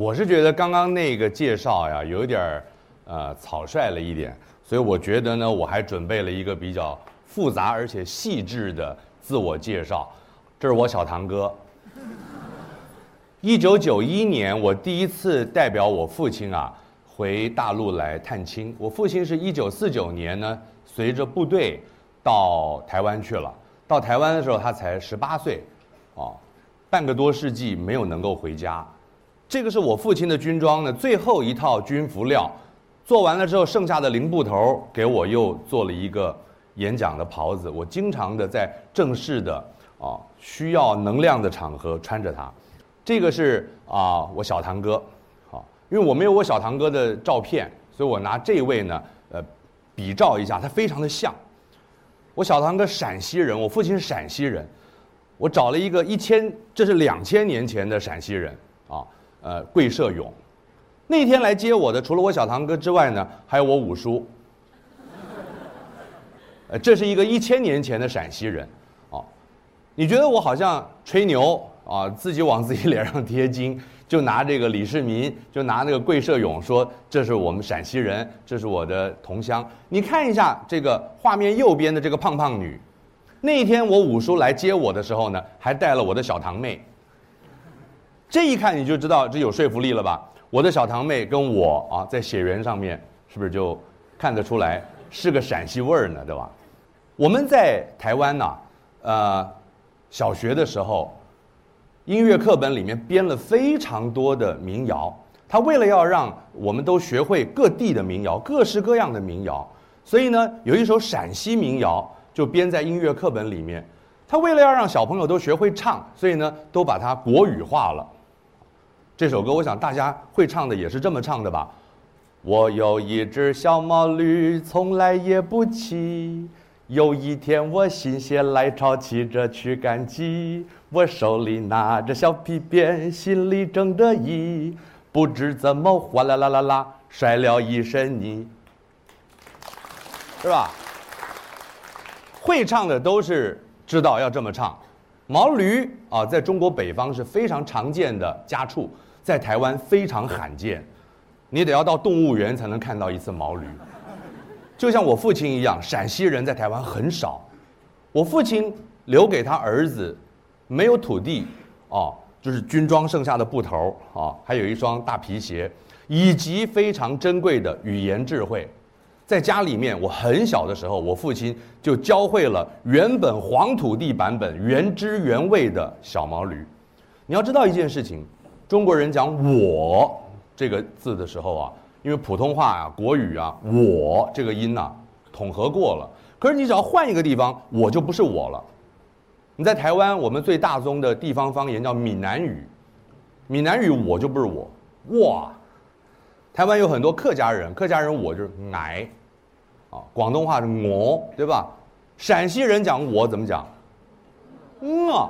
我是觉得刚刚那个介绍呀，有点儿呃草率了一点，所以我觉得呢，我还准备了一个比较复杂而且细致的自我介绍。这是我小堂哥。一九九一年，我第一次代表我父亲啊回大陆来探亲。我父亲是一九四九年呢，随着部队到台湾去了。到台湾的时候，他才十八岁，哦，半个多世纪没有能够回家。这个是我父亲的军装的，最后一套军服料，做完了之后，剩下的零布头给我又做了一个演讲的袍子。我经常的在正式的啊需要能量的场合穿着它。这个是啊我小堂哥，好，因为我没有我小堂哥的照片，所以我拿这位呢呃比照一下，他非常的像。我小堂哥陕西人，我父亲是陕西人，我找了一个一千，这是两千年前的陕西人啊。呃，桂社勇，那天来接我的，除了我小堂哥之外呢，还有我五叔。呃，这是一个一千年前的陕西人，哦，你觉得我好像吹牛啊，自己往自己脸上贴金，就拿这个李世民，就拿那个桂社勇说这是我们陕西人，这是我的同乡。你看一下这个画面右边的这个胖胖女，那一天我五叔来接我的时候呢，还带了我的小堂妹。这一看你就知道这有说服力了吧？我的小堂妹跟我啊，在血缘上面是不是就看得出来是个陕西味儿呢？对吧？我们在台湾呢，呃，小学的时候，音乐课本里面编了非常多的民谣。他为了要让我们都学会各地的民谣，各式各样的民谣，所以呢，有一首陕西民谣就编在音乐课本里面。他为了要让小朋友都学会唱，所以呢，都把它国语化了。这首歌，我想大家会唱的也是这么唱的吧？我有一只小毛驴，从来也不骑。有一天我心血来潮，骑着去赶集。我手里拿着小皮鞭，心里正得意。不知怎么哗啦啦啦啦，摔了一身泥。是吧？会唱的都是知道要这么唱。毛驴啊，在中国北方是非常常见的家畜。在台湾非常罕见，你得要到动物园才能看到一次毛驴。就像我父亲一样，陕西人在台湾很少。我父亲留给他儿子没有土地，哦，就是军装剩下的布头啊，还有一双大皮鞋，以及非常珍贵的语言智慧。在家里面，我很小的时候，我父亲就教会了原本黄土地版本原汁原味的小毛驴。你要知道一件事情。中国人讲“我”这个字的时候啊，因为普通话啊、国语啊，“我”这个音呐统合过了。可是你只要换一个地方，我就不是我了。你在台湾，我们最大宗的地方方言叫闽南语，闽南语我就不是我，哇！台湾有很多客家人，客家人我就是矮，啊，广东话是我，对吧？陕西人讲我怎么讲？我。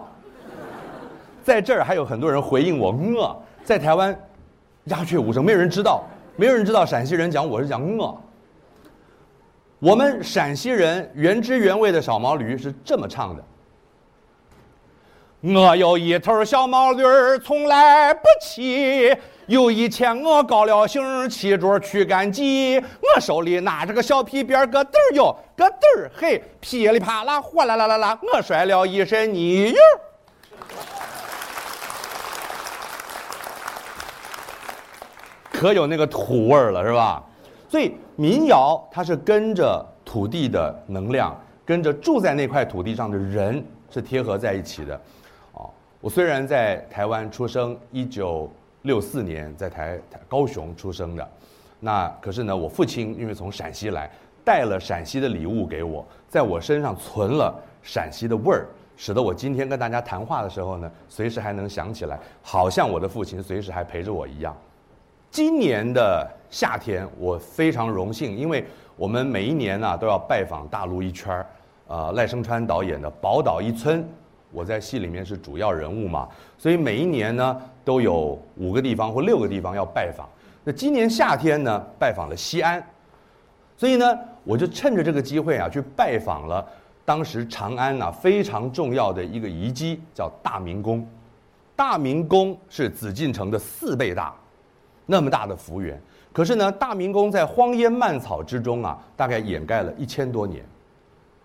在这儿还有很多人回应我，我在台湾鸦雀无声，没有人知道，没有人知道陕西人讲我是讲我。我们陕西人原汁原味的小毛驴是这么唱的：我有一头小毛驴儿，从来不骑。有一天我高了兴，骑着去赶集，我手里拿着个小皮鞭，咯噔儿哟，咯噔儿嘿，噼里啪啦，哗啦啦啦啦，我摔了一身泥哟。可有那个土味儿了，是吧？所以民谣它是跟着土地的能量，跟着住在那块土地上的人是贴合在一起的。哦，我虽然在台湾出生，一九六四年在台高雄出生的，那可是呢，我父亲因为从陕西来，带了陕西的礼物给我，在我身上存了陕西的味儿，使得我今天跟大家谈话的时候呢，随时还能想起来，好像我的父亲随时还陪着我一样。今年的夏天，我非常荣幸，因为我们每一年呢都要拜访大陆一圈儿。呃，赖声川导演的《宝岛一村》，我在戏里面是主要人物嘛，所以每一年呢都有五个地方或六个地方要拜访。那今年夏天呢，拜访了西安，所以呢，我就趁着这个机会啊，去拜访了当时长安呐非常重要的一个遗迹，叫大明宫。大明宫是紫禁城的四倍大。那么大的幅员。可是呢，大明宫在荒烟蔓草之中啊，大概掩盖了一千多年。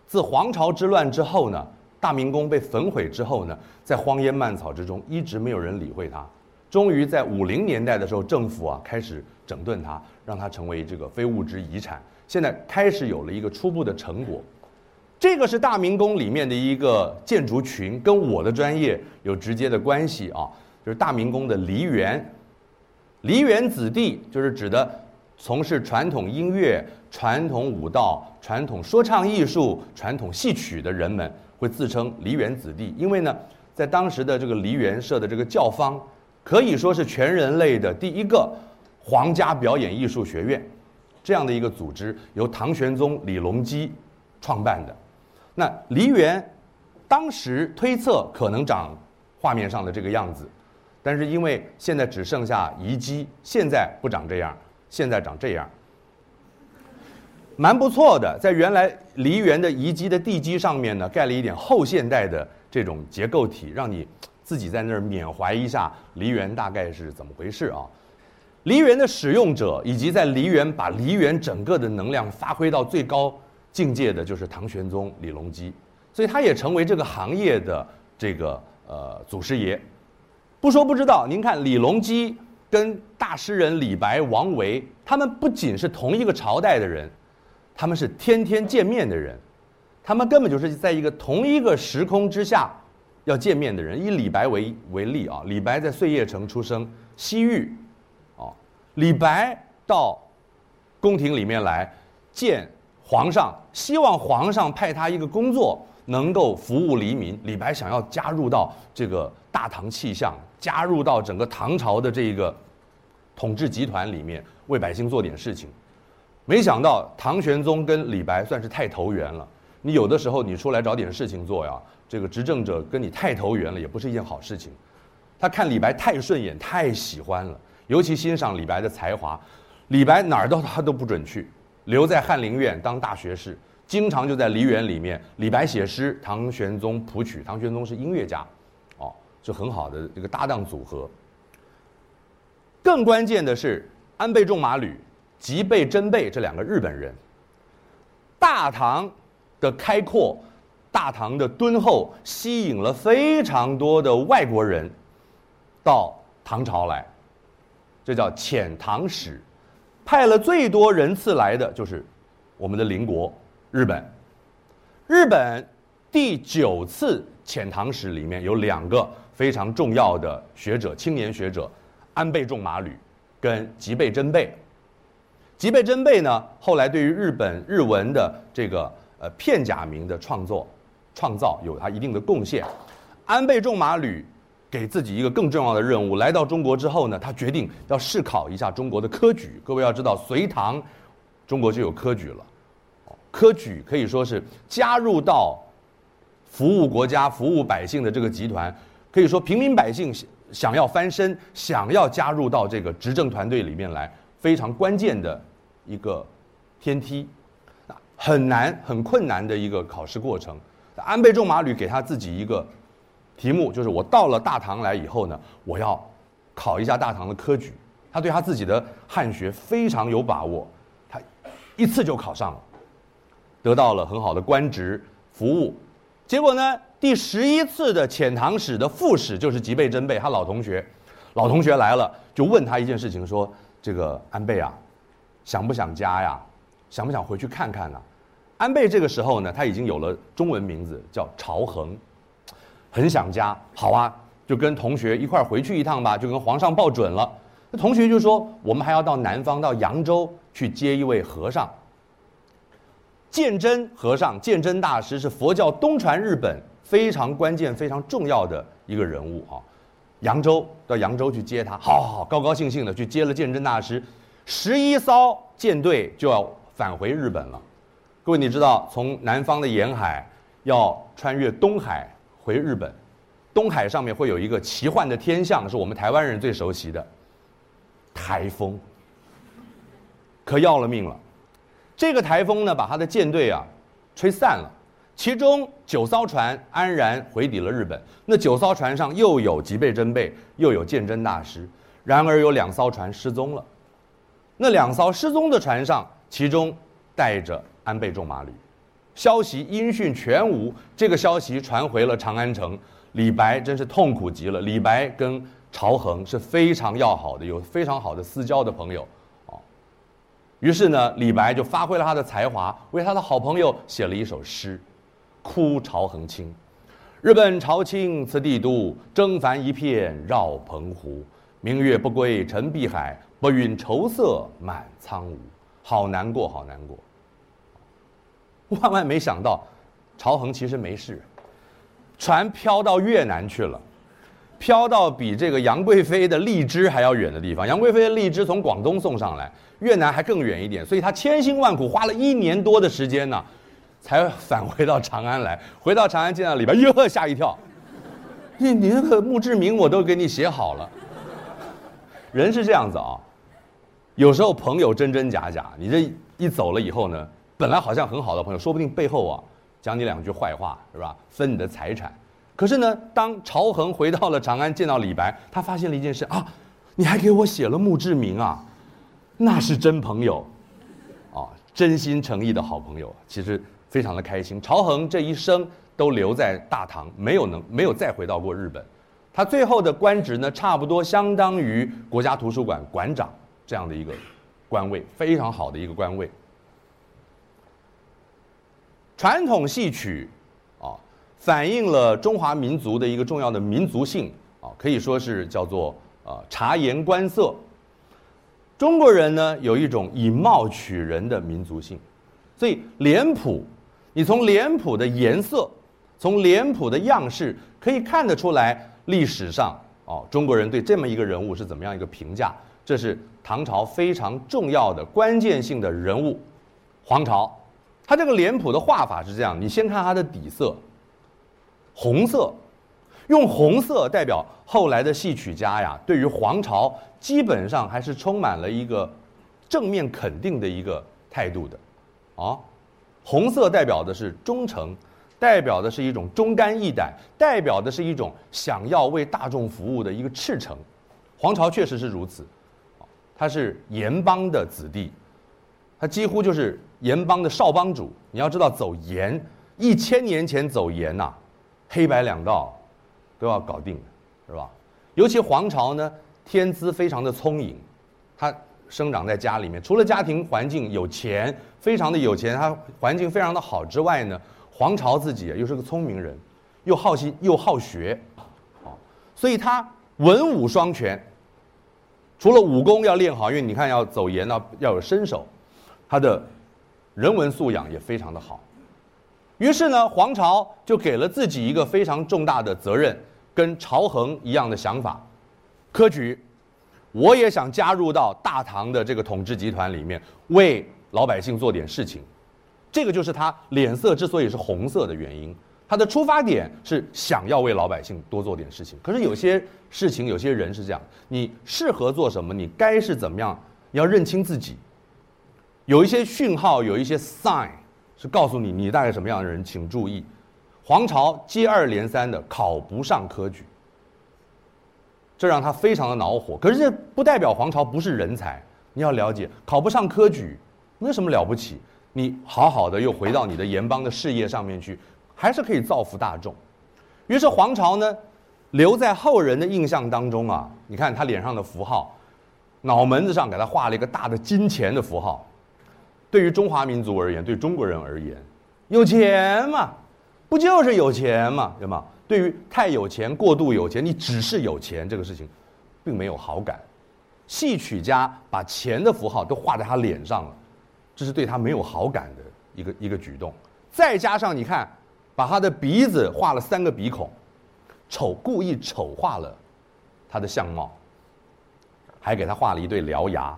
自黄巢之乱之后呢，大明宫被焚毁之后呢，在荒烟蔓草之中一直没有人理会它。终于在五零年代的时候，政府啊开始整顿它，让它成为这个非物质遗产。现在开始有了一个初步的成果。这个是大明宫里面的一个建筑群，跟我的专业有直接的关系啊，就是大明宫的梨园。梨园子弟就是指的从事传统音乐、传统舞蹈、传统说唱艺术、传统戏曲的人们，会自称梨园子弟。因为呢，在当时的这个梨园设的这个教坊，可以说是全人类的第一个皇家表演艺术学院，这样的一个组织，由唐玄宗李隆基创办的。那梨园当时推测可能长画面上的这个样子。但是因为现在只剩下遗迹，现在不长这样，现在长这样，蛮不错的。在原来梨园的遗迹的地基上面呢，盖了一点后现代的这种结构体，让你自己在那儿缅怀一下梨园大概是怎么回事啊。梨园的使用者以及在梨园把梨园整个的能量发挥到最高境界的，就是唐玄宗李隆基，所以他也成为这个行业的这个呃祖师爷。不说不知道，您看李隆基跟大诗人李白、王维，他们不仅是同一个朝代的人，他们是天天见面的人，他们根本就是在一个同一个时空之下要见面的人。以李白为为例啊，李白在碎叶城出生，西域，啊，李白到宫廷里面来见皇上，希望皇上派他一个工作，能够服务黎民。李白想要加入到这个大唐气象。加入到整个唐朝的这个统治集团里面，为百姓做点事情。没想到唐玄宗跟李白算是太投缘了。你有的时候你出来找点事情做呀，这个执政者跟你太投缘了，也不是一件好事情。他看李白太顺眼，太喜欢了，尤其欣赏李白的才华。李白哪儿都他都不准去，留在翰林院当大学士，经常就在梨园里面。李白写诗，唐玄宗谱曲。唐玄宗是音乐家。是很好的这个搭档组合。更关键的是，安倍仲麻吕、吉备真备这两个日本人，大唐的开阔、大唐的敦厚，吸引了非常多的外国人到唐朝来，这叫遣唐使，派了最多人次来的就是我们的邻国日本。日本第九次遣唐使里面有两个。非常重要的学者，青年学者安倍仲麻吕跟吉备真备。吉备真备呢，后来对于日本日文的这个呃片假名的创作创造有他一定的贡献。安倍仲麻吕给自己一个更重要的任务，来到中国之后呢，他决定要试考一下中国的科举。各位要知道，隋唐中国就有科举了，科举可以说是加入到服务国家、服务百姓的这个集团。可以说，平民百姓想要翻身，想要加入到这个执政团队里面来，非常关键的一个天梯，很难、很困难的一个考试过程。安倍仲麻吕给他自己一个题目，就是我到了大唐来以后呢，我要考一下大唐的科举。他对他自己的汉学非常有把握，他一次就考上了，得到了很好的官职服务。结果呢？第十一次的遣唐使的副使就是吉备真备，他老同学，老同学来了，就问他一件事情，说：“这个安倍啊，想不想家呀？想不想回去看看呢？”安倍这个时候呢，他已经有了中文名字，叫朝恒，很想家。好啊，就跟同学一块回去一趟吧，就跟皇上报准了。那同学就说：“我们还要到南方，到扬州去接一位和尚。”鉴真和尚，鉴真大师是佛教东传日本。非常关键、非常重要的一个人物啊！扬州到扬州去接他，好好高高兴兴的去接了鉴真大师，十一艘舰队就要返回日本了。各位，你知道从南方的沿海要穿越东海回日本，东海上面会有一个奇幻的天象，是我们台湾人最熟悉的台风，可要了命了。这个台风呢，把他的舰队啊吹散了。其中九艘船安然回抵了日本。那九艘船上又有吉备真备，又有鉴真大师。然而有两艘船失踪了。那两艘失踪的船上，其中带着安倍仲麻吕。消息音讯全无，这个消息传回了长安城，李白真是痛苦极了。李白跟朝衡是非常要好的，有非常好的私交的朋友，于是呢，李白就发挥了他的才华，为他的好朋友写了一首诗，《哭曹衡倾》：日本朝卿此帝都，征帆一片绕澎湖。明月不归沉碧海，不云愁色满苍梧。好难过，好难过。万万没想到，朝衡其实没事，船飘到越南去了，飘到比这个杨贵妃的荔枝还要远的地方。杨贵妃的荔枝从广东送上来，越南还更远一点，所以他千辛万苦花了一年多的时间呢，才返回到长安来。回到长安见到李白，哟，吓一跳，你你那个墓志铭我都给你写好了。人是这样子啊，有时候朋友真真假假，你这一走了以后呢？本来好像很好的朋友，说不定背后啊讲你两句坏话，是吧？分你的财产。可是呢，当曹衡回到了长安，见到李白，他发现了一件事啊，你还给我写了墓志铭啊，那是真朋友，啊，真心诚意的好朋友，其实非常的开心。曹衡这一生都留在大唐，没有能没有再回到过日本。他最后的官职呢，差不多相当于国家图书馆馆长这样的一个官位，非常好的一个官位。传统戏曲，反映了中华民族的一个重要的民族性，啊，可以说是叫做呃察言观色。中国人呢有一种以貌取人的民族性，所以脸谱，你从脸谱的颜色，从脸谱的样式，可以看得出来历史上哦中国人对这么一个人物是怎么样一个评价。这是唐朝非常重要的关键性的人物，黄巢。它这个脸谱的画法是这样：你先看它的底色，红色，用红色代表后来的戏曲家呀，对于黄巢基本上还是充满了一个正面肯定的一个态度的，啊，红色代表的是忠诚，代表的是一种忠肝义胆，代表的是一种想要为大众服务的一个赤诚。黄巢确实是如此，他是盐帮的子弟，他几乎就是。盐帮的少帮主，你要知道走盐，一千年前走盐呐，黑白两道都要搞定，是吧？尤其黄巢呢，天资非常的聪颖，他生长在家里面，除了家庭环境有钱，非常的有钱，他环境非常的好之外呢，黄巢自己又是个聪明人，又好心又好学，啊，所以他文武双全，除了武功要练好，因为你看要走盐呢要有身手，他的。人文素养也非常的好，于是呢，黄巢就给了自己一个非常重大的责任，跟朝衡一样的想法，科举，我也想加入到大唐的这个统治集团里面，为老百姓做点事情，这个就是他脸色之所以是红色的原因，他的出发点是想要为老百姓多做点事情。可是有些事情，有些人是这样，你适合做什么，你该是怎么样，你要认清自己。有一些讯号，有一些 sign，是告诉你你大概什么样的人，请注意。黄巢接二连三的考不上科举，这让他非常的恼火。可是这不代表黄巢不是人才，你要了解，考不上科举没什么了不起，你好好的又回到你的盐帮的事业上面去，还是可以造福大众。于是黄巢呢，留在后人的印象当中啊，你看他脸上的符号，脑门子上给他画了一个大的金钱的符号。对于中华民族而言，对中国人而言，有钱嘛，不就是有钱嘛，对吗？对于太有钱、过度有钱，你只是有钱这个事情，并没有好感。戏曲家把钱的符号都画在他脸上了，这是对他没有好感的一个一个举动。再加上你看，把他的鼻子画了三个鼻孔，丑故意丑化了他的相貌，还给他画了一对獠牙。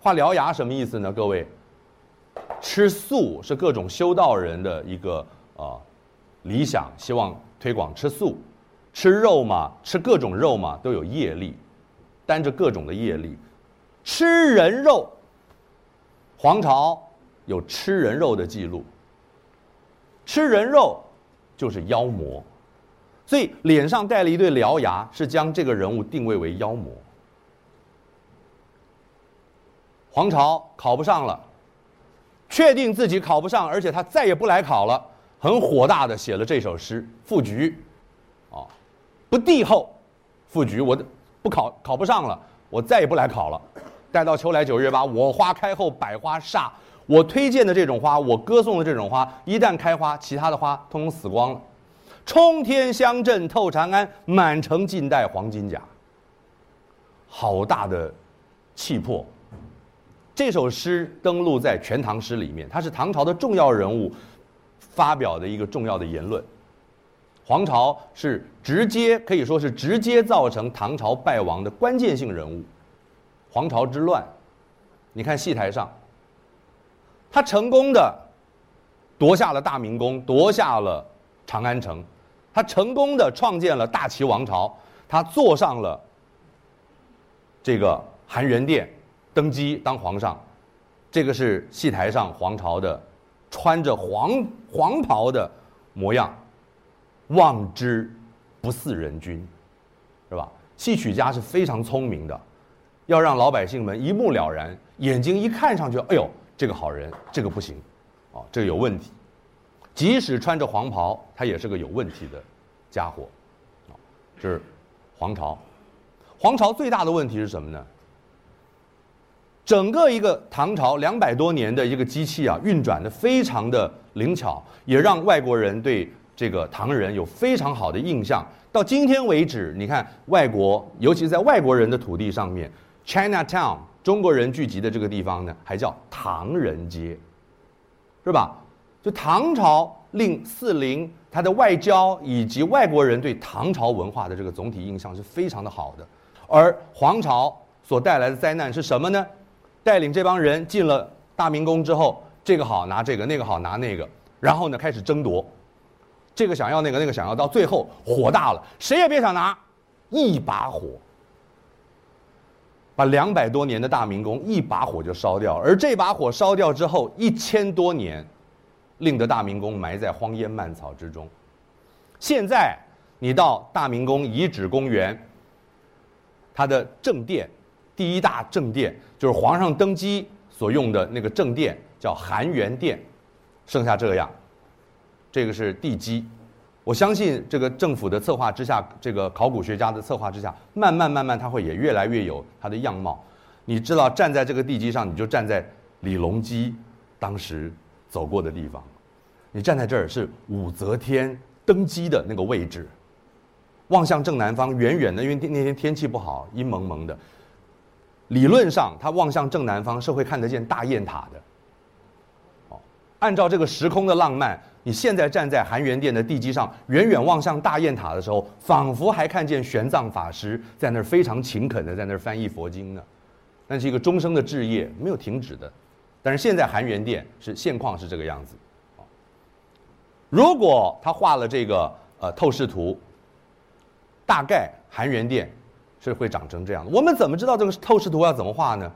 画獠牙什么意思呢？各位？吃素是各种修道人的一个啊理想，希望推广吃素。吃肉嘛，吃各种肉嘛，都有业力，担着各种的业力。吃人肉，黄巢有吃人肉的记录。吃人肉就是妖魔，所以脸上带了一对獠牙，是将这个人物定位为妖魔。黄巢考不上了，确定自己考不上，而且他再也不来考了，很火大的写了这首诗《赋菊》，哦，不帝后，赋菊，我不考考不上了，我再也不来考了。待到秋来九月八，我花开后百花煞。我推荐的这种花，我歌颂的这种花，一旦开花，其他的花通通死光了。冲天香阵透长安，满城尽带黄金甲。好大的气魄！这首诗登录在《全唐诗》里面，它是唐朝的重要人物发表的一个重要的言论。黄巢是直接可以说是直接造成唐朝败亡的关键性人物。黄巢之乱，你看戏台上。他成功的夺下了大明宫，夺下了长安城，他成功的创建了大齐王朝，他坐上了这个含元殿，登基当皇上。这个是戏台上皇朝的穿着黄黄袍的模样，望之不似人君，是吧？戏曲家是非常聪明的，要让老百姓们一目了然，眼睛一看上去，哎呦！这个好人，这个不行，哦，这个有问题。即使穿着黄袍，他也是个有问题的家伙，啊，这是黄巢。黄巢最大的问题是什么呢？整个一个唐朝两百多年的一个机器啊，运转的非常的灵巧，也让外国人对这个唐人有非常好的印象。到今天为止，你看外国，尤其是在外国人的土地上面，China Town。中国人聚集的这个地方呢，还叫唐人街，是吧？就唐朝令四邻，它的外交以及外国人对唐朝文化的这个总体印象是非常的好的。而黄巢所带来的灾难是什么呢？带领这帮人进了大明宫之后，这个好拿这个，那个好拿那个，然后呢开始争夺，这个想要那个，那个想要，到最后火大了，谁也别想拿，一把火。把两百多年的大明宫一把火就烧掉，而这把火烧掉之后，一千多年，令得大明宫埋在荒烟蔓草之中。现在你到大明宫遗址公园，它的正殿，第一大正殿就是皇上登基所用的那个正殿，叫含元殿，剩下这样，这个是地基。我相信这个政府的策划之下，这个考古学家的策划之下，慢慢慢慢，它会也越来越有它的样貌。你知道，站在这个地基上，你就站在李隆基当时走过的地方。你站在这儿是武则天登基的那个位置，望向正南方，远远的，因为那天天气不好，阴蒙蒙的。理论上，他望向正南方是会看得见大雁塔的。哦，按照这个时空的浪漫。你现在站在含元殿的地基上，远远望向大雁塔的时候，仿佛还看见玄奘法师在那儿非常勤恳的在那儿翻译佛经呢。那是一个终生的志业，没有停止的。但是现在含元殿是现况是这个样子。如果他画了这个呃透视图，大概含元殿是会长成这样的。我们怎么知道这个透视图要怎么画呢？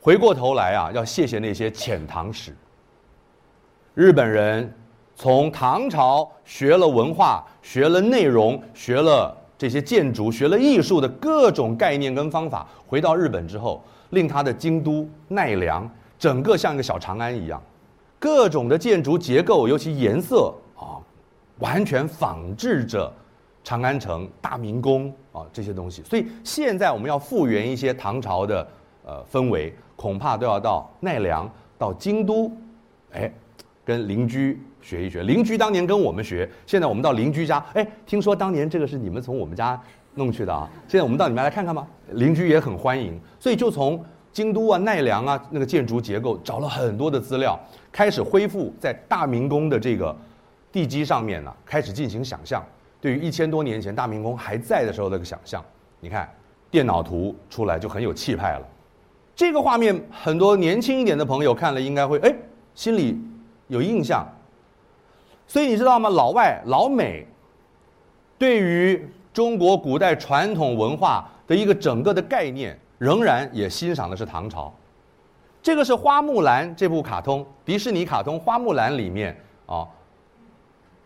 回过头来啊，要谢谢那些遣唐使。日本人从唐朝学了文化、学了内容、学了这些建筑、学了艺术的各种概念跟方法，回到日本之后，令他的京都奈良整个像一个小长安一样，各种的建筑结构，尤其颜色啊，完全仿制着长安城、大明宫啊这些东西。所以现在我们要复原一些唐朝的呃氛围，恐怕都要到奈良、到京都，哎。跟邻居学一学，邻居当年跟我们学，现在我们到邻居家，哎，听说当年这个是你们从我们家弄去的啊，现在我们到你们家来看看吧。邻居也很欢迎，所以就从京都啊、奈良啊那个建筑结构找了很多的资料，开始恢复在大明宫的这个地基上面呢，开始进行想象。对于一千多年前大明宫还在的时候那个想象，你看电脑图出来就很有气派了。这个画面很多年轻一点的朋友看了应该会哎心里。有印象，所以你知道吗？老外、老美对于中国古代传统文化的一个整个的概念，仍然也欣赏的是唐朝。这个是《花木兰》这部卡通，迪士尼卡通《花木兰》里面啊，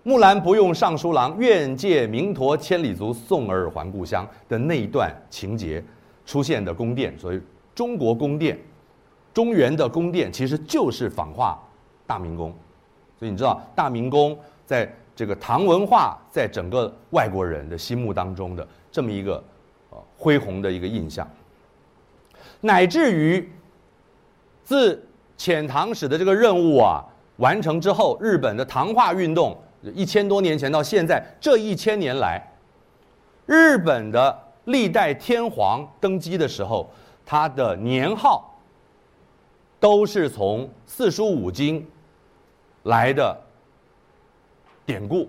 木兰不用尚书郎，愿借明陀千里足，送儿还故乡。的那一段情节出现的宫殿，所以中国宫殿中原的宫。殿其实就是仿画大明宫，所以你知道大明宫在这个唐文化在整个外国人的心目当中的这么一个呃恢宏的一个印象，乃至于自遣唐使的这个任务啊完成之后，日本的唐化运动一千多年前到现在这一千年来，日本的历代天皇登基的时候，他的年号都是从四书五经来的典故。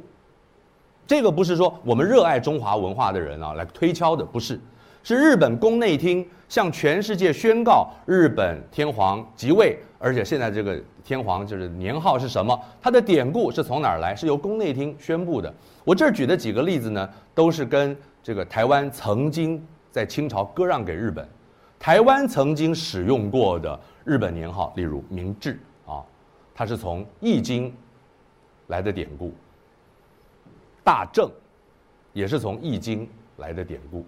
这个不是说我们热爱中华文化的人啊来推敲的，不是，是日本宫内厅向全世界宣告日本天皇即位，而且现在这个天皇就是年号是什么，它的典故是从哪儿来，是由宫内厅宣布的。我这儿举的几个例子呢，都是跟这个台湾曾经在清朝割让给日本，台湾曾经使用过的日本年号，例如明治啊，它是从《易经》来的典故。大正，也是从《易经》来的典故。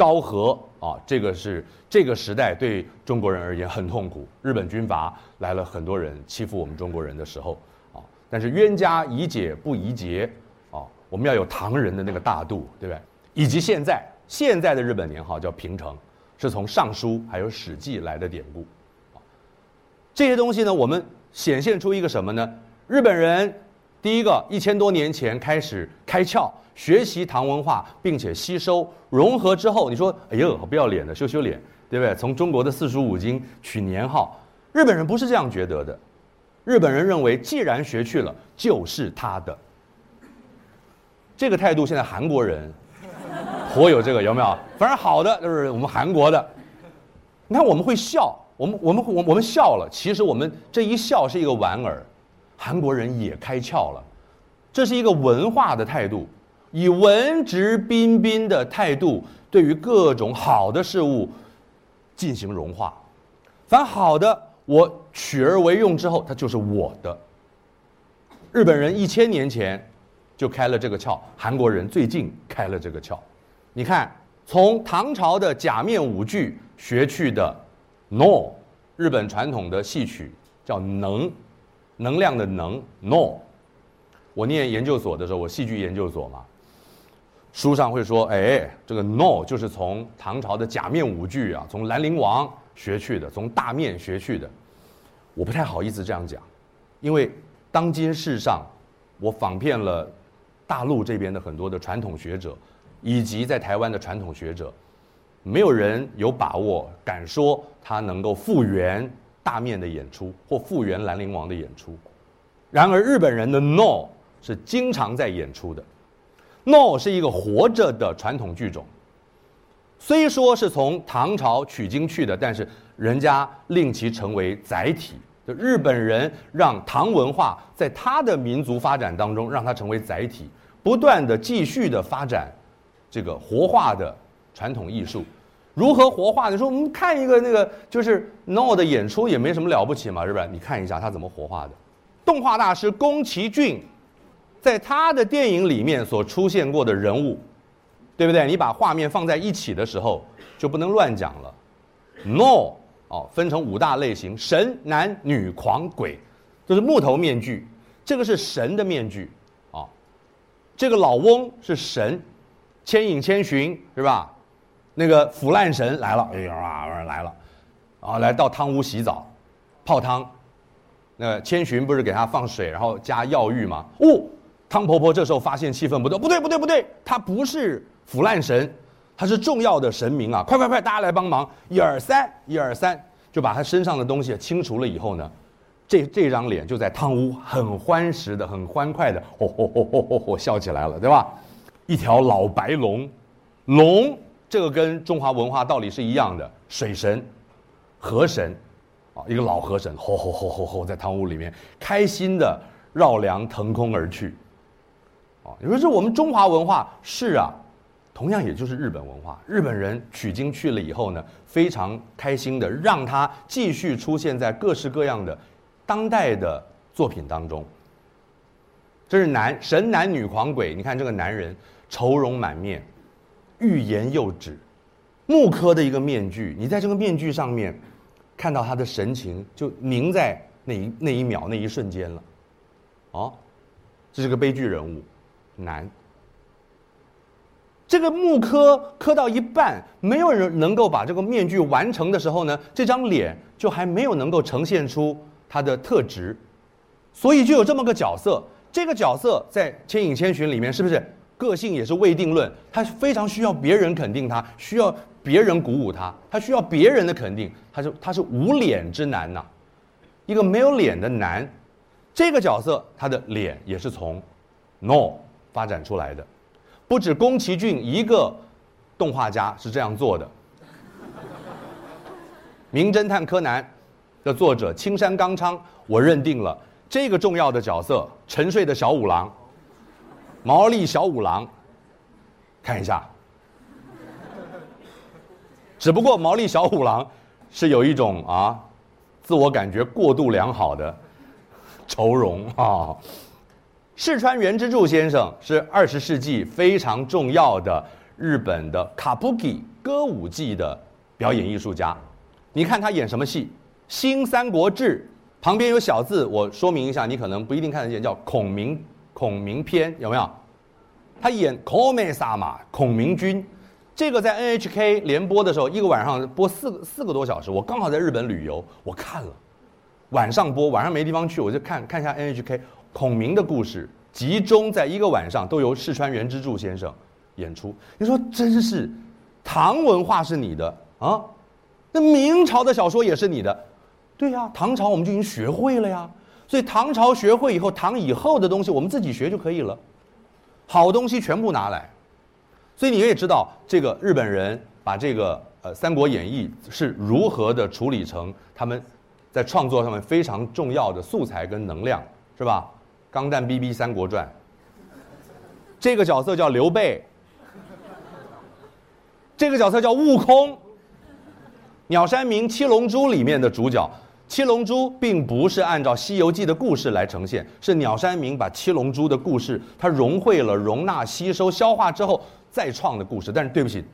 昭和啊，这个是这个时代对中国人而言很痛苦。日本军阀来了很多人欺负我们中国人的时候啊，但是冤家宜解不宜结啊，我们要有唐人的那个大度，对不对？以及现在现在的日本年号叫平成，是从《尚书》还有《史记》来的典故。这些东西呢，我们显现出一个什么呢？日本人。第一个，一千多年前开始开窍，学习唐文化，并且吸收融合之后，你说，哎呦，好不要脸的，羞羞脸，对不对？从中国的四书五经取年号，日本人不是这样觉得的，日本人认为，既然学去了，就是他的。这个态度，现在韩国人颇有这个，有没有？反正好的就是我们韩国的，你看我们会笑，我们我们我我们笑了，其实我们这一笑是一个莞尔。韩国人也开窍了，这是一个文化的态度，以文质彬彬的态度，对于各种好的事物进行融化。凡好的，我取而为用之后，它就是我的。日本人一千年前就开了这个窍，韩国人最近开了这个窍。你看，从唐朝的假面舞剧学去的，no，日本传统的戏曲叫能。能量的能，no。我念研究所的时候，我戏剧研究所嘛，书上会说，哎，这个 no 就是从唐朝的假面舞剧啊，从兰陵王学去的，从大面学去的。我不太好意思这样讲，因为当今世上，我仿遍了大陆这边的很多的传统学者，以及在台湾的传统学者，没有人有把握敢说他能够复原。大面的演出或复原兰陵王的演出，然而日本人的 no 是经常在演出的，no 是一个活着的传统剧种。虽说是从唐朝取经去的，但是人家令其成为载体。就日本人让唐文化在他的民族发展当中，让它成为载体，不断的继续的发展这个活化的传统艺术。如何活化？你说我们看一个那个就是 No 的演出也没什么了不起嘛，是不是？你看一下他怎么活化的。动画大师宫崎骏，在他的电影里面所出现过的人物，对不对？你把画面放在一起的时候，就不能乱讲了。No 哦，分成五大类型：神、男、女、狂、鬼，这是木头面具，这个是神的面具啊。这个老翁是神，千影千寻是吧？那个腐烂神来了，哎呀啊，来了，啊，来到汤屋洗澡，泡汤。那千寻不是给他放水，然后加药浴吗？哦，汤婆婆这时候发现气氛不对，不对，不对，不对，他不是腐烂神，他是重要的神明啊！快快快，大家来帮忙！一二三，一二三，就把他身上的东西清除了以后呢，这这张脸就在汤屋很欢实的、很欢快的，吼吼吼吼吼吼笑起来了，对吧？一条老白龙，龙。这个跟中华文化道理是一样的，水神、河神，啊，一个老河神，吼吼吼吼吼，在汤屋里面开心的绕梁腾空而去，啊，你说这我们中华文化是啊，同样也就是日本文化，日本人取经去了以后呢，非常开心的让他继续出现在各式各样的当代的作品当中。这是男神男女狂鬼，你看这个男人愁容满面。欲言又止，木刻的一个面具，你在这个面具上面看到他的神情就凝在那一那一秒那一瞬间了，哦，这是个悲剧人物，难。这个木刻刻到一半，没有人能够把这个面具完成的时候呢，这张脸就还没有能够呈现出它的特质，所以就有这么个角色。这个角色在《千与千寻》里面是不是个性也是未定论？他非常需要别人肯定他，需要别人鼓舞他，他需要别人的肯定。他是他是无脸之男呐，一个没有脸的男。这个角色他的脸也是从 No 发展出来的。不止宫崎骏一个动画家是这样做的，《名侦探柯南》的作者青山刚昌，我认定了这个重要的角色——沉睡的小五郎，毛利小五郎。看一下，只不过毛利小五郎是有一种啊，自我感觉过度良好的愁容啊。世川原之助先生是二十世纪非常重要的日本的卡布基歌舞伎的表演艺术家。你看他演什么戏？《新三国志》旁边有小字，我说明一下，你可能不一定看得见，叫孔明孔明篇，有没有？他演孔明萨马孔明君，这个在 NHK 联播的时候，一个晚上播四个四个多小时。我刚好在日本旅游，我看了，晚上播，晚上没地方去，我就看看一下 NHK。孔明的故事集中在一个晚上，都由四川原之助先生演出。你说真是，唐文化是你的啊？那明朝的小说也是你的，对呀。唐朝我们就已经学会了呀，所以唐朝学会以后，唐以后的东西我们自己学就可以了。好东西全部拿来，所以你也知道，这个日本人把这个呃《三国演义》是如何的处理成他们在创作上面非常重要的素材跟能量，是吧？钢弹 BB《三国传》，这个角色叫刘备，这个角色叫悟空。鸟山明《七龙珠》里面的主角，七龙珠并不是按照《西游记》的故事来呈现，是鸟山明把七龙珠的故事，他融汇了、容纳、吸收、消化之后再创的故事。但是对不起，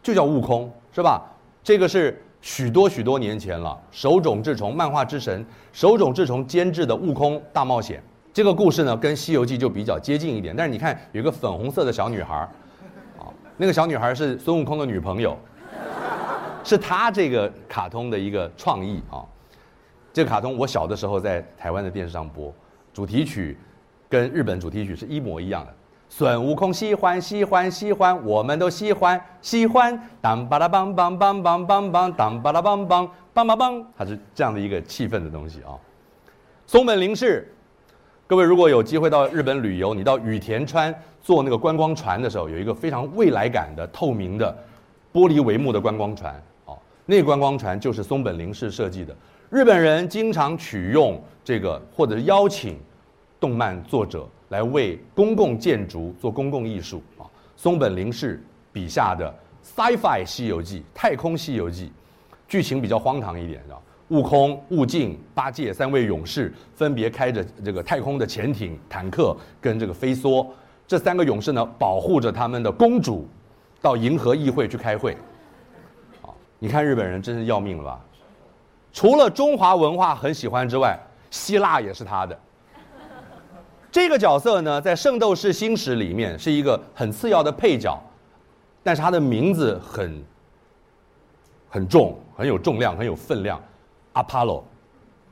就叫悟空，是吧？这个是许多许多年前了，手冢治虫漫画之神，手冢治虫监制的《悟空大冒险》。这个故事呢，跟《西游记》就比较接近一点，但是你看，有个粉红色的小女孩，啊，那个小女孩是孙悟空的女朋友，是他这个卡通的一个创意啊。这个卡通我小的时候在台湾的电视上播，主题曲跟日本主题曲是一模一样的。孙悟空喜欢喜欢喜欢，我们都喜欢喜欢。当巴拉邦邦邦邦邦邦，当巴拉邦邦邦邦邦，它是这样的一个气氛的东西啊。松本零士。各位如果有机会到日本旅游，你到羽田川坐那个观光船的时候，有一个非常未来感的透明的玻璃帷幕的观光船，哦，那观光船就是松本零士设计的。日本人经常取用这个，或者邀请动漫作者来为公共建筑做公共艺术啊。松本零士笔下的《Sci-Fi 西游记》《太空西游记》，剧情比较荒唐一点，的悟空、悟净、八戒三位勇士分别开着这个太空的潜艇、坦克跟这个飞梭，这三个勇士呢保护着他们的公主，到银河议会去开会。啊，你看日本人真是要命了吧？除了中华文化很喜欢之外，希腊也是他的。这个角色呢，在《圣斗士星矢》里面是一个很次要的配角，但是他的名字很很重，很有重量，很有分量。阿波罗，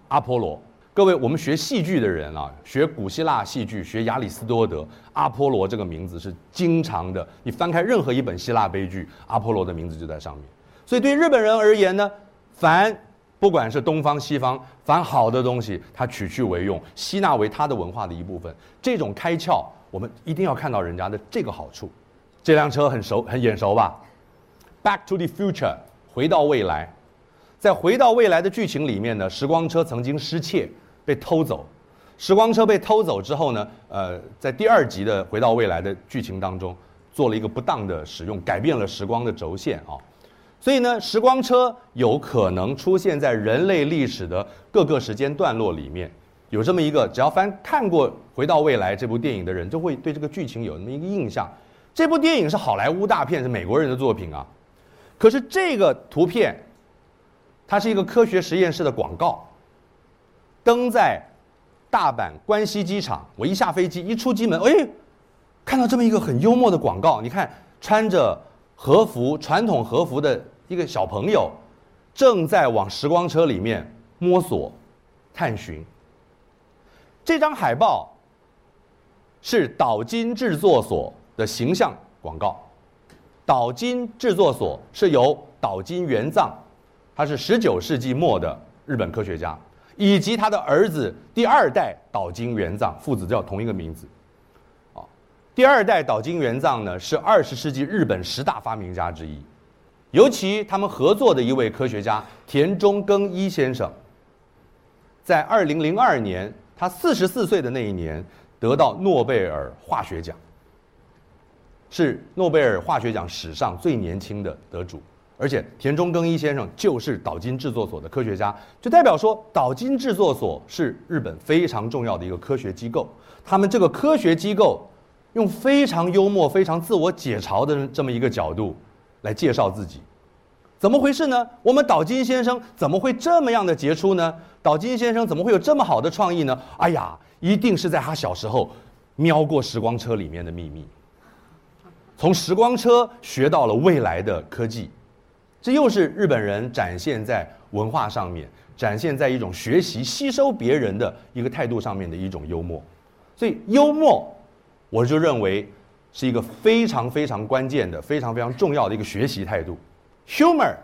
阿波罗，各位，我们学戏剧的人啊，学古希腊戏剧，学亚里士多德，阿波罗这个名字是经常的。你翻开任何一本希腊悲剧，阿波罗的名字就在上面。所以对日本人而言呢，凡不管是东方西方，凡好的东西，他取去为用，吸纳为他的文化的一部分。这种开窍，我们一定要看到人家的这个好处。这辆车很熟，很眼熟吧？Back to the Future，回到未来。在回到未来的剧情里面呢，时光车曾经失窃，被偷走。时光车被偷走之后呢，呃，在第二集的回到未来的剧情当中，做了一个不当的使用，改变了时光的轴线啊。所以呢，时光车有可能出现在人类历史的各个时间段落里面。有这么一个，只要凡看过《回到未来》这部电影的人，就会对这个剧情有那么一个印象。这部电影是好莱坞大片，是美国人的作品啊。可是这个图片。它是一个科学实验室的广告，登在大阪关西机场。我一下飞机，一出机门，哎，看到这么一个很幽默的广告。你看，穿着和服、传统和服的一个小朋友，正在往时光车里面摸索、探寻。这张海报是岛津制作所的形象广告。岛津制作所是由岛津元藏，他是十九世纪末的日本科学家，以及他的儿子第二代岛津元藏父子叫同一个名字。啊，第二代岛津元藏呢是二十世纪日本十大发明家之一，尤其他们合作的一位科学家田中耕一先生，在二零零二年。他四十四岁的那一年得到诺贝尔化学奖，是诺贝尔化学奖史上最年轻的得主。而且田中耕一先生就是岛津制作所的科学家，就代表说岛津制作所是日本非常重要的一个科学机构。他们这个科学机构用非常幽默、非常自我解嘲的这么一个角度来介绍自己。怎么回事呢？我们岛津先生怎么会这么样的杰出呢？岛津先生怎么会有这么好的创意呢？哎呀，一定是在他小时候瞄过时光车里面的秘密，从时光车学到了未来的科技。这又是日本人展现在文化上面，展现在一种学习、吸收别人的一个态度上面的一种幽默。所以幽默，我就认为是一个非常非常关键的、非常非常重要的一个学习态度。Humor，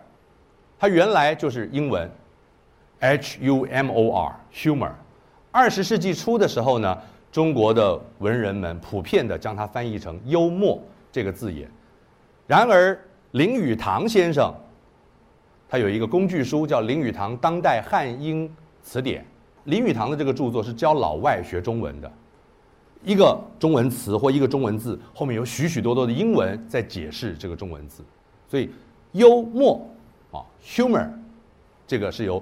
它原来就是英文，H-U-M-O-R，Humor。二十世纪初的时候呢，中国的文人们普遍的将它翻译成幽默这个字眼。然而，林语堂先生，他有一个工具书叫《林语堂当代汉英词典》。林语堂的这个著作是教老外学中文的，一个中文词或一个中文字后面有许许多多的英文在解释这个中文字，所以。幽默，啊，humor，这个是由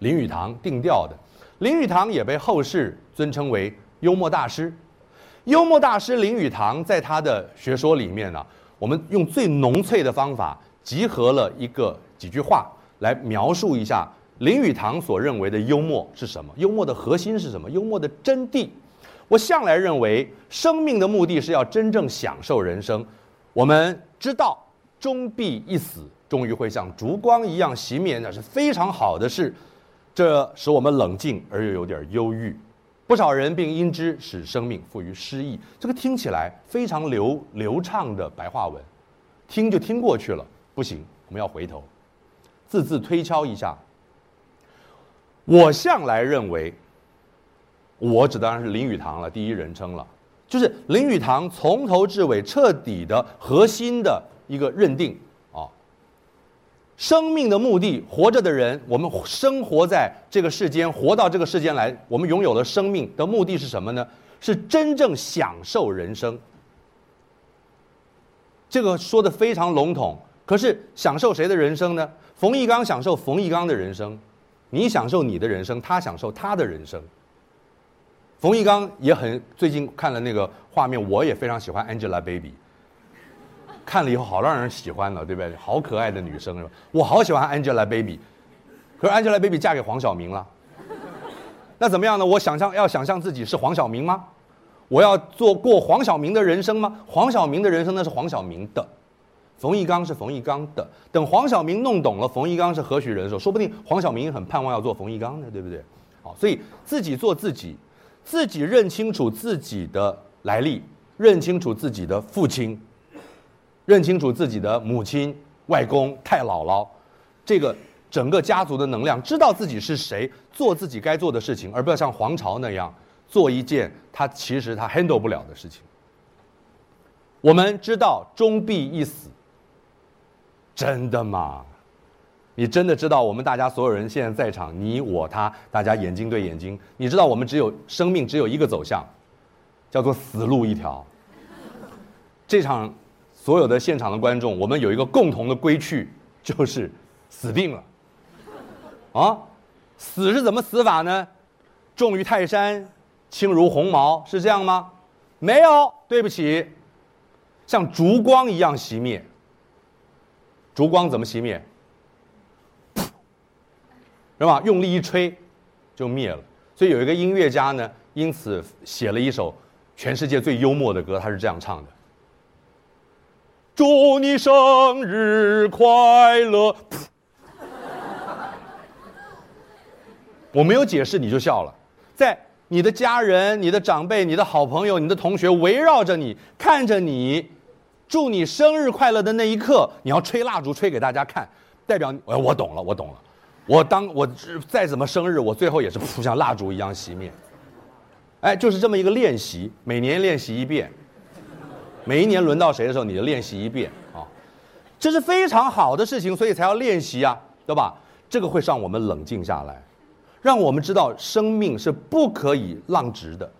林语堂定调的。林语堂也被后世尊称为幽默大师。幽默大师林语堂在他的学说里面呢，我们用最浓萃的方法，集合了一个几句话来描述一下林语堂所认为的幽默是什么，幽默的核心是什么，幽默的真谛。我向来认为，生命的目的是要真正享受人。生。我们知道。终必一死，终于会像烛光一样熄灭，那是非常好的事。这使我们冷静而又有点忧郁。不少人。并因之使生命富于诗意。这个听起来非常流流畅的白话文，听就听过去了。不行，我们要回头，字字推敲一下。我向来认为，我指当然是林语堂了，第一人称了，就是林语堂从头至尾彻底的核心的。一个认定啊，生命的目的，活着的人，我们生活在这个世间，活到这个世间来，我们拥有了生命的目的是什么呢？是真正享受人生。这个说的非常笼统，可是享受谁的人生呢？冯玉刚享受冯玉刚的人生，你享受你的人生，他享受他的人生。冯玉刚也很最近看了那个画面，我也非常喜欢 Angelababy。看了以后好让人喜欢呢，对不对？好可爱的女生是吧？我好喜欢 Angelababy，可是 Angelababy 嫁给黄晓明了，那怎么样呢？我想象要想象自己是黄晓明吗？我要做过黄晓明的人生吗？黄晓明的人生那是黄晓明的，冯玉刚是冯玉刚的。等黄晓明弄懂了冯玉刚是何许人的时候，说不定黄晓明很盼望要做冯玉刚的，对不对？好，所以自己做自己，自己认清楚自己的来历，认清楚自己的父亲。认清楚自己的母亲、外公、太姥姥，这个整个家族的能量，知道自己是谁，做自己该做的事情，而不要像黄巢那样做一件他其实他 handle 不了的事情。我们知道终必一死，真的吗？你真的知道我们大家所有人现在在场，你我他，大家眼睛对眼睛，你知道我们只有生命只有一个走向，叫做死路一条。这场。所有的现场的观众，我们有一个共同的归去，就是死定了。啊，死是怎么死法呢？重于泰山，轻如鸿毛，是这样吗？没有，对不起，像烛光一样熄灭。烛光怎么熄灭？是吧？用力一吹，就灭了。所以有一个音乐家呢，因此写了一首全世界最幽默的歌，他是这样唱的：“祝你生日快乐。”我没有解释你就笑了，在你的家人、你的长辈、你的好朋友、你的同学围绕着你，看着你，祝你生日快乐的那一刻，你要吹蜡烛吹给大家看，代表哎，我懂了，我懂了，我当我再怎么生日，我最后也是扑像蜡烛一样熄灭。哎，就是这么一个练习，每年练习一遍，每一年轮到谁的时候，你就练习一遍啊，这是非常好的事情，所以才要练习啊，对吧？这个会让我们冷静下来。让我们知道生命是不可以浪直的，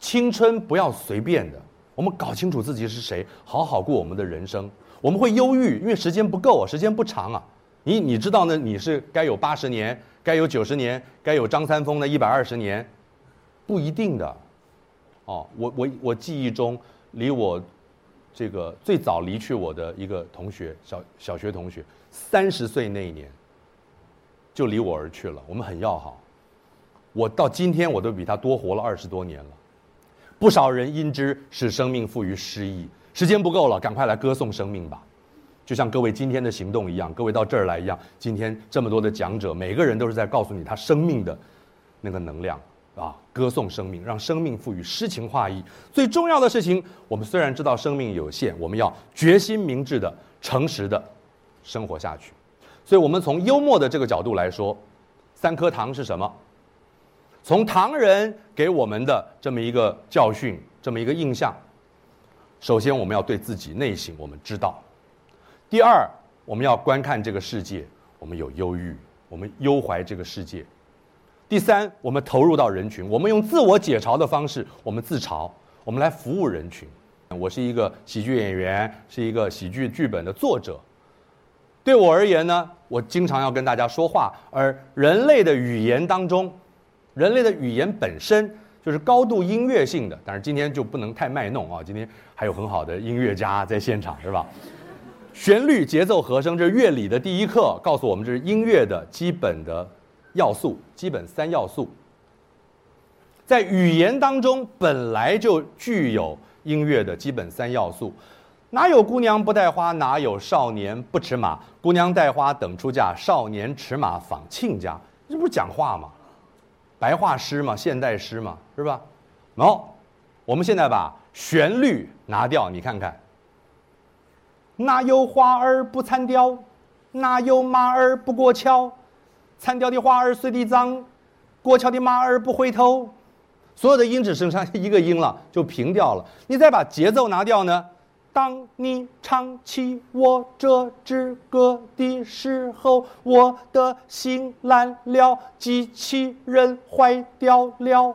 青春不要随便的。我们搞清楚自己是谁，好好过我们的人生。我们会忧郁，因为时间不够啊，时间不长啊。你你知道呢？你是该有八十年，该有九十年，该有张三丰的一百二十年，不一定的。哦，我我我记忆中，离我这个最早离去我的一个同学，小小学同学，三十岁那一年就离我而去了。我们很要好。我到今天我都比他多活了二十多年了，不少人因之使生命赋予诗意。时间不够了，赶快来歌颂生命吧！就像各位今天的行动一样，各位到这儿来一样。今天这么多的讲者，每个人都是在告诉你他生命的那个能量啊，歌颂生命，让生命赋予诗情画意。最重要的事情，我们虽然知道生命有限，我们要决心明智的、诚实的生活下去。所以，我们从幽默的这个角度来说，三颗糖是什么？从唐人给我们的这么一个教训，这么一个印象，首先我们要对自己内心我们知道；第二，我们要观看这个世界，我们有忧郁，我们忧怀这个世界；第三，我们投入到人群，我们用自我解嘲的方式，我们自嘲，我们来服务人群。我是一个喜剧演员，是一个喜剧剧本的作者。对我而言呢，我经常要跟大家说话，而人类的语言当中。人类的语言本身就是高度音乐性的，但是今天就不能太卖弄啊！今天还有很好的音乐家在现场，是吧？旋律、节奏、和声，这是乐理的第一课，告诉我们这是音乐的基本的要素，基本三要素。在语言当中本来就具有音乐的基本三要素，哪有姑娘不带花，哪有少年不驰马？姑娘带花等出嫁，少年驰马访亲家，这不是讲话吗？白话诗嘛，现代诗嘛，是吧？然后，我们现在把旋律拿掉，你看看。哪有花儿不残雕？哪有马儿不过桥？残雕的花儿随地脏，过桥的马儿不回头。所有的音只剩下一个音了，就平调了。你再把节奏拿掉呢？当你唱起我这支歌的时候，我的心烂了，机器人坏掉了，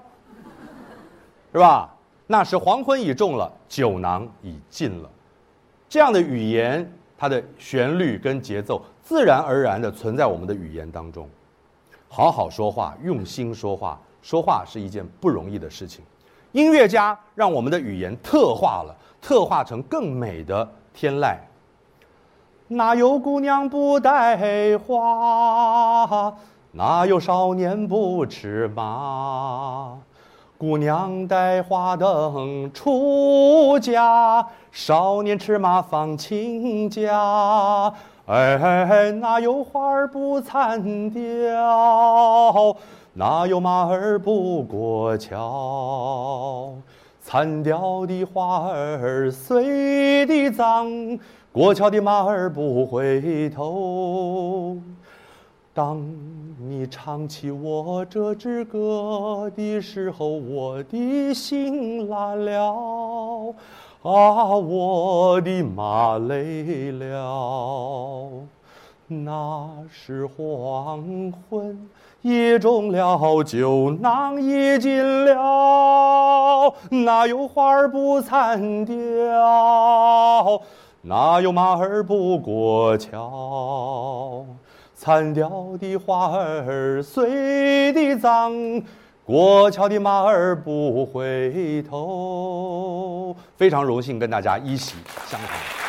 是吧？那时黄昏已重了，酒囊已尽了。这样的语言，它的旋律跟节奏，自然而然的存在我们的语言当中。好好说话，用心说话，说话是一件不容易的事情。音乐家让我们的语言特化了。特化成更美的天籁。哪有姑娘不戴花？哪有少年不驰马？姑娘戴花灯出嫁，少年驰马访亲家。哎，哪有花儿不残雕？哪有马儿不过桥？残雕的花儿随地脏，过桥的马儿不回头。当你唱起我这支歌的时候，我的心乱了，啊，我的马累了。那是黄昏。夜中了，酒囊也尽了，哪有花儿不残雕？哪有马儿不过桥？残掉的花儿随地脏，过桥的马儿不回头。非常荣幸跟大家一起相逢。